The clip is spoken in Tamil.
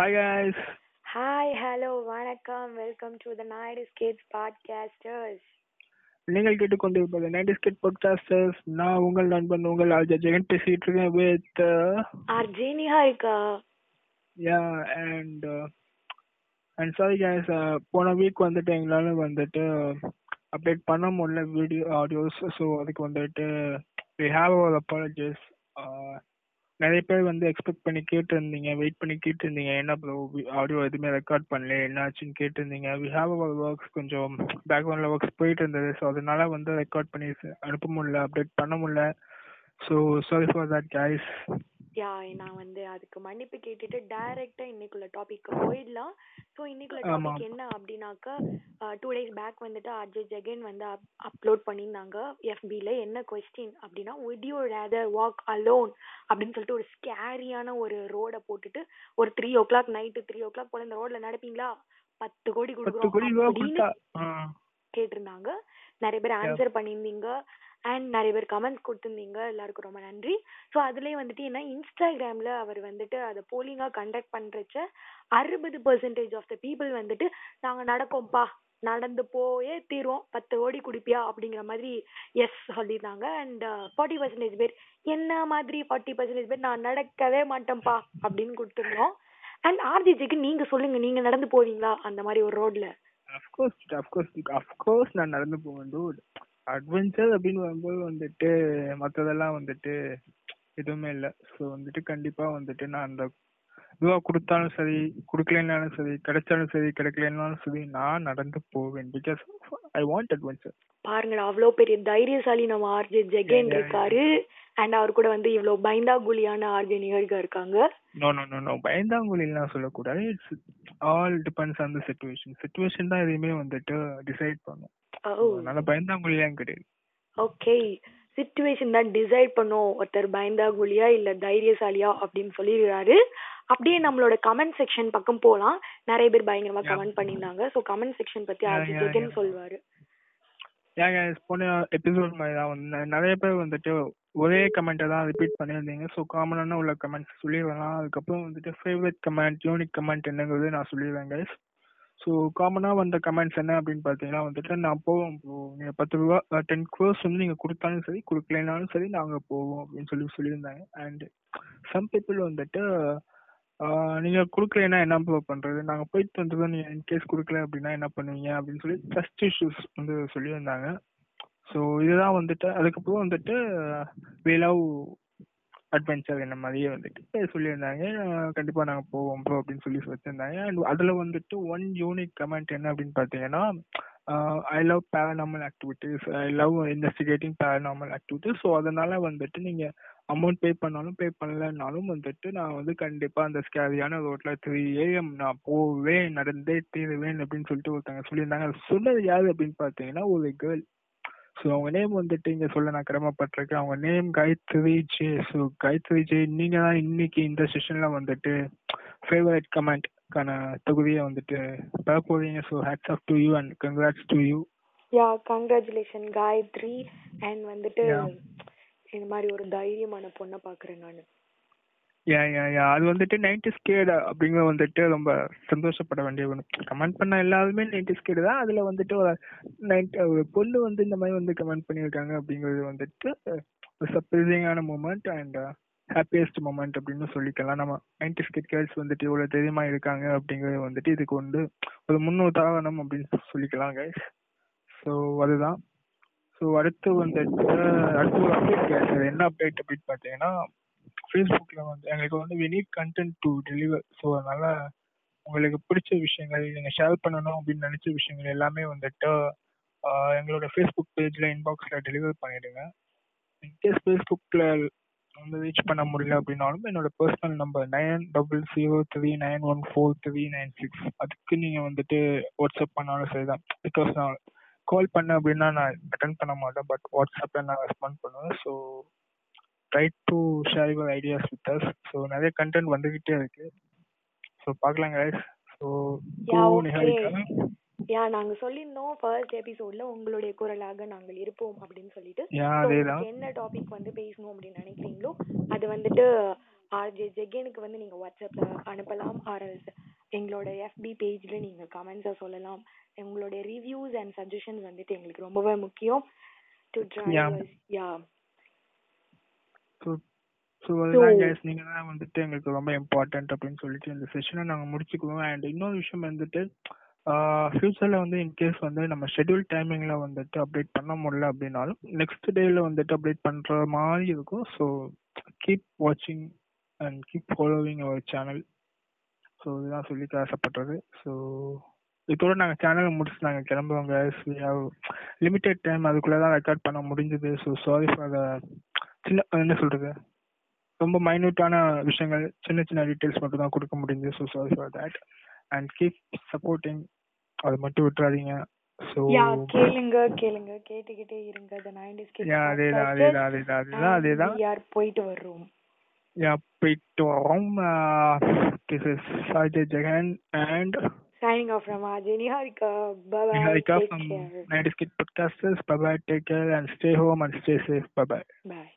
Hi guys. ஹாய் ஹலோ வணக்கம். Welcome to the night skates podcasters நீங்கள் கேட்டுக்கொண்டிருப்பது நைன்டி ஸ்கிட் பாட்காஸ்டர்ஸ் நான் உங்கள் நண்பன் உங்கள் அஜய் ஜெகன் பேசிட்டு இருக்கேன் with RJ Niharika yeah and and sorry guys uh, போன வீக் வந்துட்டு எங்களால வந்துட்டு அப்டேட் பண்ண முடியல வீடியோ ஆடியோஸ் ஸோ அதுக்கு வந்துட்டு வி ஹாவ் அவர் அப்பாலஜிஸ் நிறைய பேர் வந்து எக்ஸ்பெக்ட் பண்ணி கேட்டிருந்தீங்க வெயிட் பண்ணி கேட்டிருந்தீங்க. என்ன ப்ரோ ஆடியோ எதுவுமே ரெக்கார்ட் பண்ணல என்னாச்சுன்னு கேட்டிருந்தீங்க. வி ஹாவ் அவர் ஒர்க்ஸ் கொஞ்சம் பேக்ரவுண்டில் ஒர்க்ஸ் போயிட்டு இருந்தது. ஸோ அதனால வந்து ரெக்கார்ட் பண்ணி அனுப்ப முடியல அப்டேட் பண்ண முடியல. So sorry for that guys yeah நான் வந்து அதுக்கு மன்னிப்பு கேட்டுட்டு டைரக்டா இன்னைக்குள்ள டாபிக் போயிடலாம். ஸோ இன்னைக்குள்ள. டாபிக் என்ன அப்படின்னாக்கா டூ டேஸ் பேக் வந்துட்டு அஜய் ஜெகன் வந்து அப்லோட் பண்ணியிருந்தாங்க. எஃபில என்ன கொஸ்டின் அப்படின்னா would you rather walk alone? அப்படின்னு சொல்லிட்டு ஒரு ஸ்கேரியான ஒரு ரோட போட்டுட்டு ஒரு three o'clock night three o'clock போல இந்த ரோட்ல நடப்பீங்களா? பத்து கோடி கொடுக்குறோம் அப்படின்னு கேட்டிருந்தாங்க. நிறைய பேர் ஆன்சர் பண்ணியிருந்தீங்க. அண்ட் நிறைய பேர் கமெண்ட்ஸ் கொடுத்துருந்தீங்க. எல்லாருக்கும் ரொம்ப நன்றி. ஸோ அதுலேயே வந்துட்டு என்ன இன்ஸ்டாகிராமில் அவர் வந்துட்டு அதை போலிங்காக கண்டக்ட் பண்ணுறச்ச அறுபது பர்சன்டேஜ் ஆஃப் த பீப்புள் வந்துட்டு நாங்கள் நடக்கோம்ப்பா. நடந்து போயே தீருவோம். பத்து ஓடி குடிப்பியா? அப்படிங்கிற மாதிரி எஸ் சொல்லியிருந்தாங்க. அண்ட் ஃபார்ட்டி பர்சன்டேஜ் பேர் என்ன மாதிரி ஃபார்ட்டி பர்சன்டேஜ் பேர்? நான் நடக்கவே மாட்டேன்ப்பா. அப்படின்னு கொடுத்துருந்தோம். அண்ட் ஆர்ஜிஜிக்கு நீங்க சொல்லுங்க நீங்க நடந்து போவீங்களா? அந்த மாதிரி ஒரு ரோட்ல அஃப்கோர்ஸ் அஃப்கோர்ஸ் அஃப்கோர்ஸ் நான் நடந்து போவேன் டூட் அட்வென்ச்சர் அப்படின்னு வரும்போது வந்துட்டு மற்றதெல்லாம் வந்துட்டு எதுவுமே இல்லை. ஸோ வந்துட்டு கண்டிப்பா வந்துட்டு நான் அந்த இதுவா கொடுத்தாலும் சரி கொடுக்கலனாலும் சரி கிடைச்சாலும் சரி கிடைக்கலனாலும் சரி நான் நடந்து போவேன். பிகாஸ் ஐ வாண்ட் அட்வென்ச்சர் பாருங்கடா அவ்வளோ பெரிய தைரியசாலி நம்ம ஆர்ஜே ஜெகன் இருக்காரு. அண்ட் அவர் கூட வந்து இவ்வளவு பைந்தா குழியான ஆர்ஜே நிகழ்கா இருக்காங்க. நோ நோ நோ நோ பயந்தாங்குழிலாம் சொல்லக்கூடாது. It's all depends on the situation situation தான் எதையுமே வந்துட்டு டிசைட் பண்ணும். அதனால பயந்தாங்குழிலாம் கிடையாது. ஓகே சிச்சுவேஷன் தான். டிசைட் பண்ணும். ஒருத்தர் பயந்தா குழியா இல்ல தைரியசாலியா அப்படின்னு சொல்லிடுறாரு அப்படியே நம்மளோட கமெண்ட் செக்ஷன் பக்கம் போலாம். நிறைய பேர் பயங்கரமா. கமெண்ட் பண்ணியிருந்தாங்க. ஸோ கமெண்ட் செக்ஷன் பத்தி Yeah, RJ yeah, Jagan yeah. சொல்வாரு ஏங்க போன எபிசோட் மாதிரி தான் வந்து நிறைய பேர் வந்துட்டு ஒரே கமெண்ட்டை தான் ரிப்பீட் பண்ணியிருந்தீங்க. ஸோ காமனான உள்ள கமெண்ட்ஸ் சொல்லிடலாம். அதுக்கப்புறம் வந்துட்டு ஃபேவரட் கமெண்ட் யூனிக் கமெண்ட் என்னங்கிறது நான் சொல்லிடுவேன் கைஸ் ஸோ காமனாக வந்த கமெண்ட்ஸ் என்ன அப்படின்னு பார்த்தீங்கன்னா வந்துட்டு நான் போவோம் ப்ரோ நீங்கள் பத்து ரூபா டென் க்ரோஸ் வந்து நீங்கள் கொடுத்தாலும் சரி கொடுக்கலைனாலும் சரி நாங்கள் போவோம். அப்படின்னு சொல்லி சொல்லியிருந்தாங்க. அண்ட் சம் பீப்புள் வந்துட்டு நீங்கள் நீங்க என்ன ப்ரோ பண்ணுறது நாங்கள் போயிட்டு வந்தது நீங்கள் இன்கேஸ் கொடுக்கல அப்படின்னா என்ன பண்ணுவீங்க? அப்படின்னு சொல்லி ட்ரஸ்ட் இஷ்யூஸ் வந்து சொல்லியிருந்தாங்க. ஸோ இதுதான் வந்துட்டு அதுக்கப்புறம் வந்துட்டு வி லவ் அட்வென்ச்சர் என்ன மாதிரியே வந்துட்டு சொல்லியிருந்தாங்க. கண்டிப்பாக கண்டிப்பா நாங்க போவோம் ப்ரோ அப்படின்னு சொல்லி வச்சிருந்தாங்க அண்ட் அதுல வந்துட்டு ஒன் யூனிக் கமெண்ட் என்ன அப்படின்னு பார்த்தீங்கன்னா I love paranormal activities I love investigating paranormal activities so அதனால வந்துட்டு நீங்க அமௌண்ட் பே பண்ணாலும் பே பண்ணலனாலும் வந்துட்டு நான் வந்து கண்டிப்பா அந்த ஸ்கேரியான ரோட்ல த்ரீ ஏஎம் நான் போவேன் நடந்தே தீருவேன் அப்படின்னு சொல்லிட்டு ஒருத்தங்க சொல்லியிருந்தாங்க. அது சொன்னது யாரு அப்படின்னு பார்த்தீங்கன்னா ஒரு கேர்ள் ஸோ அவங்க நேம் வந்துட்டு இங்க சொல்ல நான் கடமைப்பட்டிருக்கேன் அவங்க name Gayathri J. So Gayathri J நீங்க தான் இன்னைக்கு இந்த செஷன்ல வந்துட்டு ஃபேவரட் கமெண்ட்கான தொகுதியை வந்துட்டு பெற போறீங்க. So hats off to you and congrats to you yeah congratulation Gayathri. And வந்துட்டு. இந்த மாதிரி ஒரு தைரியமான பொண்ணை பாக்குறேன் நானு. அது வந்துட்டு நைன்டி ஸ்கேடு அப்படிங்கிற வந்துட்டு ரொம்ப சந்தோஷப்பட வேண்டிய ஒன்று கமெண்ட் பண்ண எல்லாருமே நைன்டி ஸ்கேடு தான். அதுல வந்துட்டு ஒரு நைன்டி ஒரு பொண்ணு வந்து இந்த மாதிரி வந்து கமெண்ட் பண்ணியிருக்காங்க அப்படிங்கிறது வந்துட்டு ஒரு சர்ப்ரைசிங்கான மூமெண்ட் அண்ட் ஹாப்பியஸ்ட் மூமெண்ட் அப்படின்னு சொல்லிக்கலாம். நம்ம நைன்டி ஸ்கேட் கேர்ள்ஸ் வந்துட்டு இவ்வளவு தைரியமா இருக்காங்க அப்படிங்கிறது வந்துட்டு இதுக்கு வந்து ஒரு முன்னுதாரணம் அப்படின்னு சொல்லிக்கலாம் கைஸ் ஸோ அதுதான். ஸோ அடுத்து வந்துட்டு அடுத்து ஒரு அப்டேட் கிடைச்சது என்ன அப்டேட் அப்படின்னு பார்த்தீங்கன்னா ஃபேஸ்புக்கில் வந்து எங்களுக்கு வந்து we need content to deliver so அதனால உங்களுக்கு பிடிச்ச விஷயங்கள் நீங்கள் ஷேர் பண்ணணும் அப்படின்னு நினைச்ச விஷயங்கள் எல்லாமே வந்துட்டு ஆஹ் எங்களோட ஃபேஸ்புக் பேஜில் இன்பாக்ஸில் டெலிவர் பண்ணிடுங்க. இன்கேஸ் ஃபேஸ்புக்கில் வந்து ரீச் பண்ண முடியல அப்படின்னாலும் என்னோட personal number nine double zero three nine one four three nine six அதுக்கு நீங்கள் வந்துட்டு வாட்ஸ்அப் பண்ணாலும் சரிதான். பிகாஸ் நான் கால் பண்ணேன் அப்படின்னா நான் அட்டன் பண்ண மாட்டேன். பட் வாட்ஸ்அப்பில் நான் ரெஸ்பாண்ட் பண்ணுவேன். So try to share your ideas with us so நிறைய கண்டென்ட் வந்துகிட்டே இருக்கு. So ya okay Niharika ya நாங்க சொல்லியிருந்தோம் ஃபர்ஸ்ட் எபிசோட்ல உங்களுடைய குரலாக நாங்கள் இருப்போம் அப்படின்னு சொல்லிட்டு. So, என்ன டாபிக் வந்து பேசணும் அப்படின்னு நினைக்கிறீங்களோ அது வந்துட்டு ஆர்ஜே ஜெகனுக்கு வந்து நீங்க வாட்ஸ்அப்ல அனுப்பலாம். ஆர்எல்ஸ் எங்களோட எஃபி பேஜ்ல நீங்க கமெண்ட்ஸை சொல்லலாம். உங்களுடைய ரிவ்யூஸ் அண்ட் சஜஷன்ஸ் வந்துட்டு எங்களுக்கு ரொம்பவே முக்கியம். To Yeah. Drivers yeah so so அதுதான் guys நீங்க தான் வந்துட்டு எங்களுக்கு ரொம்ப இம்பார்ட்டன்ட் அப்படின்னு சொல்லிட்டு இந்த செஷனை நாங்க முடிச்சுக்குவோம். அண்ட் இன்னொரு விஷயம் வந்துட்டு ஃபியூச்சர்ல வந்து இன்கேஸ் வந்து நம்ம ஷெட்யூல் டைமிங்ல வந்துட்டு அப்டேட் பண்ண முடியல அப்படின்னாலும் நெக்ஸ்ட் டேல வந்துட்டு அப்டேட் பண்ற மாதிரி இருக்கும். ஸோ கீப் வாட்சிங் and keep following our channel so இதுதான் சொல்லி ஆசைப்படுறது. ஸோ இதோட நாங்கள் சேனலை முடிச்சு நாங்கள் கிளம்புவோங்க லிமிட்டெட் டைம் அதுக்குள்ளே தான் ரெக்கார்ட் பண்ண முடிஞ்சது. ஸோ சாரி ஃபார் த சின்ன என்ன சொல்றது ரொம்ப மைன்யூட்டான விஷயங்கள் சின்ன சின்ன டீட்டெயில்ஸ் மட்டும் தான் கொடுக்க முடிஞ்சது so sorry for that and keep supporting அதை மட்டும் விட்டுறாதீங்க ஸோ கேளுங்க கேளுங்க கேட்டுக்கிட்டே இருங்க த நைன்டிஸ் கிட்ஸ் யா அதேதான் அதேதான் அதேதான் அதேதான் அதேதான் யார் போயிட்டு வர்றோம் யா போயிட்டு வரோம் this is Ajay Jagan and signing off from Ajay Niharika. Bye bye. Niharika Take from. 90 Skid Podcasters. Bye bye, take care and stay home and stay safe. Bye bye. Bye.